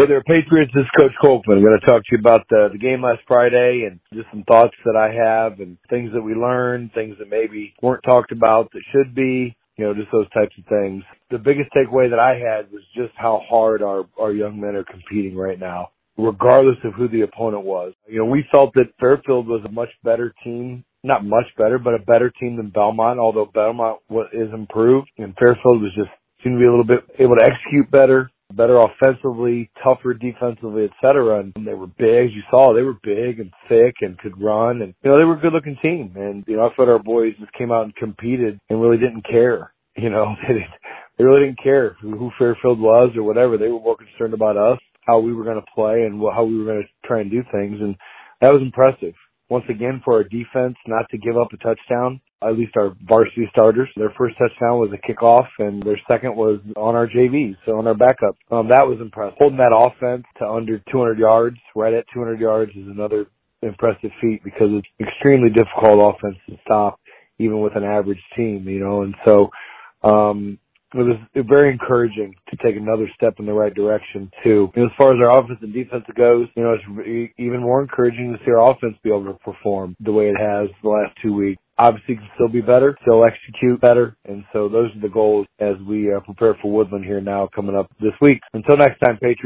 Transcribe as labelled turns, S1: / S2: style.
S1: Hey there, Patriots. This is Coach Kolkman. I'm going to talk to you about the, the game last Friday and just some thoughts that I have and things that we learned, things that maybe weren't talked about that should be, you know, just those types of things. The biggest takeaway that I had was just how hard our, our young men are competing right now, regardless of who the opponent was. You know, we felt that Fairfield was a much better team not much better, but a better team than Belmont, although Belmont is improved and Fairfield was just seemed to be a little bit able to execute better, better offensively, tougher defensively, et cetera. And they were big, you saw, they were big and thick and could run. And, you know, they were a good looking team. And, you know, I thought our boys just came out and competed and really didn't care. You know, they, didn't, they really didn't care who, who Fairfield was or whatever. They were more concerned about us, how we were going to play and how we were going to try and do things. And that was impressive. Once again, for our defense not to give up a touchdown at least our varsity starters. Their first touchdown was a kickoff, and their second was on our JV, so on our backup. Um, that was impressive. Holding that offense to under 200 yards, right at 200 yards, is another impressive feat because it's extremely difficult offense to stop, even with an average team, you know. And so, um, it was very encouraging to take another step in the right direction too. And as far as our offense and defense goes, you know, it's even more encouraging to see our offense be able to perform the way it has the last two weeks obviously it can still be better, still execute better. And so those are the goals as we uh, prepare for Woodland here now coming up this week. Until next time, Patriots.